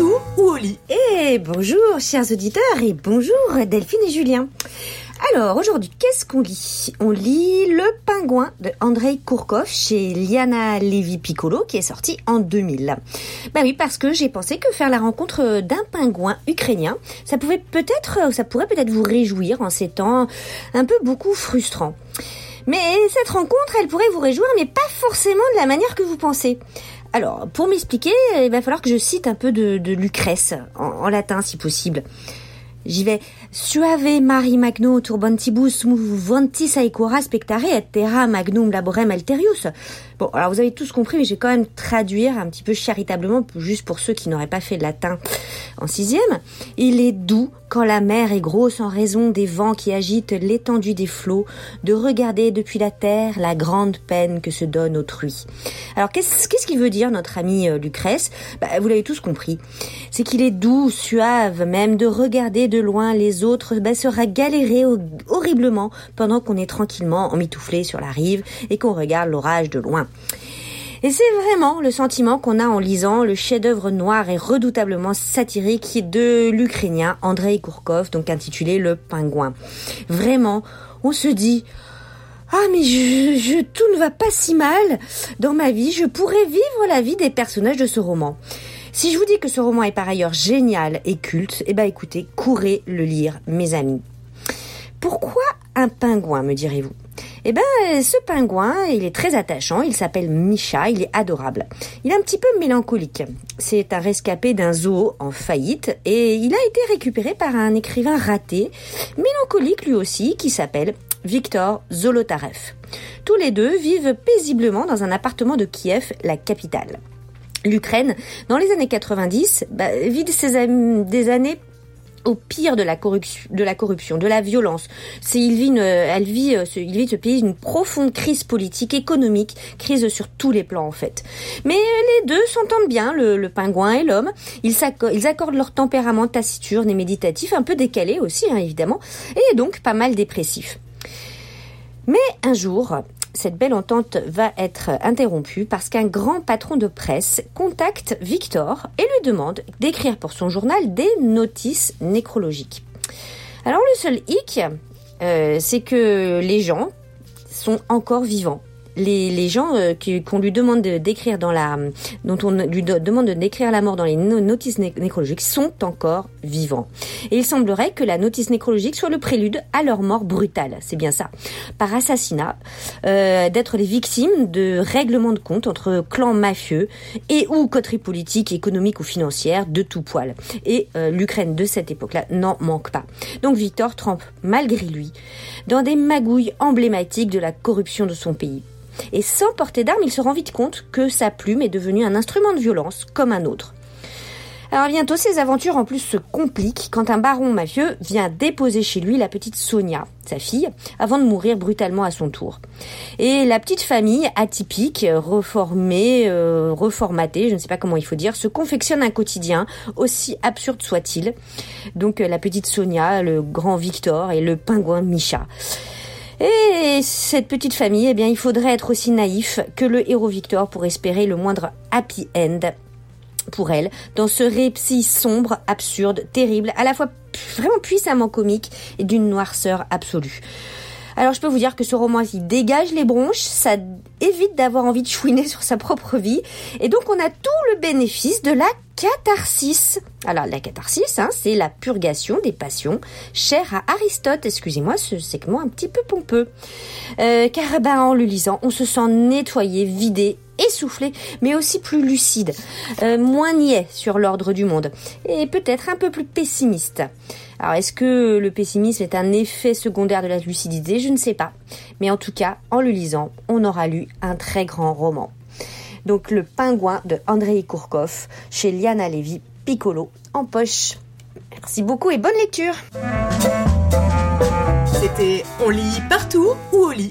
ou au lit. Et bonjour chers auditeurs et bonjour Delphine et Julien. Alors aujourd'hui, qu'est-ce qu'on lit? On lit Le Pingouin de Andrei Kourkov chez Liana Levi Piccolo qui est sorti en 2000. Bah oui, parce que j'ai pensé que faire la rencontre d'un pingouin ukrainien, ça pouvait peut-être, ça pourrait peut-être vous réjouir en ces temps un peu beaucoup frustrants. Mais cette rencontre, elle pourrait vous réjouir, mais pas forcément de la manière que vous pensez. Alors, pour m'expliquer, il va falloir que je cite un peu de, Lucrèce, en latin si possible. J'y vais. Suave mari magno turbantibus muvantis aecora spectare et terra magnum laborem alterius. Bon, alors vous avez tous compris, mais j'ai quand même traduire un petit peu charitablement, juste pour ceux qui n'auraient pas fait latin en sixième. Il est doux quand la mer est grosse en raison des vents qui agitent l'étendue des flots, de regarder depuis la terre la grande peine que se donne autrui. Alors qu'est-ce qu'est-ce qu'il veut dire notre ami euh, Lucrèce? Bah, Vous l'avez tous compris. C'est qu'il est doux, suave, même de regarder de loin les autres bah, sera galéré horriblement pendant qu'on est tranquillement emmitouflé sur la rive et qu'on regarde l'orage de loin. Et c'est vraiment le sentiment qu'on a en lisant le chef-d'œuvre noir et redoutablement satirique de l'Ukrainien Andrei Kourkov, donc intitulé Le Pingouin. Vraiment, on se dit ah mais tout ne va pas si mal dans ma vie, je pourrais vivre la vie des personnages de ce roman. Si je vous dis que ce roman est par ailleurs génial et culte, eh ben écoutez, courez le lire, mes amis. Pourquoi un pingouin, me direz-vous? Eh ben, ce pingouin, il est très attachant. Il s'appelle Micha. Il est adorable. Il est un petit peu mélancolique. C'est un rescapé d'un zoo en faillite et il a été récupéré par un écrivain raté, mélancolique lui aussi, qui s'appelle Victor Zolotarev. Tous les deux vivent paisiblement dans un appartement de Kiev, la capitale. L'Ukraine, dans les années 90, bah, vit des années au pire de la corruption, de la violence. Il vit une, elle vit, euh, il vit ce pays une profonde crise politique, économique, crise sur tous les plans en fait. Mais les deux s'entendent bien, le, pingouin et l'homme. Ils, ils, accordent leur tempérament taciturne et méditatif, un peu décalé aussi hein, évidemment, et donc pas mal dépressif. Mais un jour, cette belle entente va être interrompue parce qu'un grand patron de presse contacte Victor et lui demande d'écrire pour son journal des notices nécrologiques. Alors le seul hic, euh, c'est que les gens sont encore vivants les, les gens euh, qu'on lui demande d'écrire dans la, dont on lui demande de décrire la mort dans les notices nécrologiques sont encore vivants. Et il semblerait que la notice nécrologique soit le prélude à leur mort brutale. C'est bien ça. Par assassinat, euh, d'être les victimes de règlements de compte entre clans mafieux et ou coteries politiques, économiques ou financières de tout poil. Et euh, l'Ukraine de cette époque-là n'en manque pas. Donc Victor trempe malgré lui dans des magouilles emblématiques de la corruption de son pays. Et sans porter d'armes, il se rend vite compte que sa plume est devenue un instrument de violence comme un autre. Alors bientôt, ses aventures en plus se compliquent quand un baron mafieux vient déposer chez lui la petite Sonia, sa fille, avant de mourir brutalement à son tour. Et la petite famille atypique, reformée, euh, reformatée, je ne sais pas comment il faut dire, se confectionne un quotidien, aussi absurde soit-il. Donc euh, la petite Sonia, le grand Victor et le pingouin Micha. Et cette petite famille, eh bien, il faudrait être aussi naïf que le héros Victor pour espérer le moindre happy end pour elle, dans ce récit sombre, absurde, terrible, à la fois vraiment puissamment comique et d'une noirceur absolue. Alors je peux vous dire que ce roman, il dégage les bronches, ça évite d'avoir envie de chouiner sur sa propre vie, et donc on a tout le bénéfice de la catharsis. Alors la catharsis, hein, c'est la purgation des passions, chère à Aristote. Excusez-moi, ce segment un petit peu pompeux. Euh, car ben, en le lisant, on se sent nettoyé, vidé, essoufflé, mais aussi plus lucide, euh, moins niais sur l'ordre du monde, et peut-être un peu plus pessimiste. Alors est-ce que le pessimisme est un effet secondaire de la lucidité? Je ne sais pas. Mais en tout cas, en le lisant, on aura lu un très grand roman donc Le Pingouin de Andrei Kourkov chez Liana Levy Piccolo en poche. Merci beaucoup et bonne lecture. C'était On lit partout ou au lit?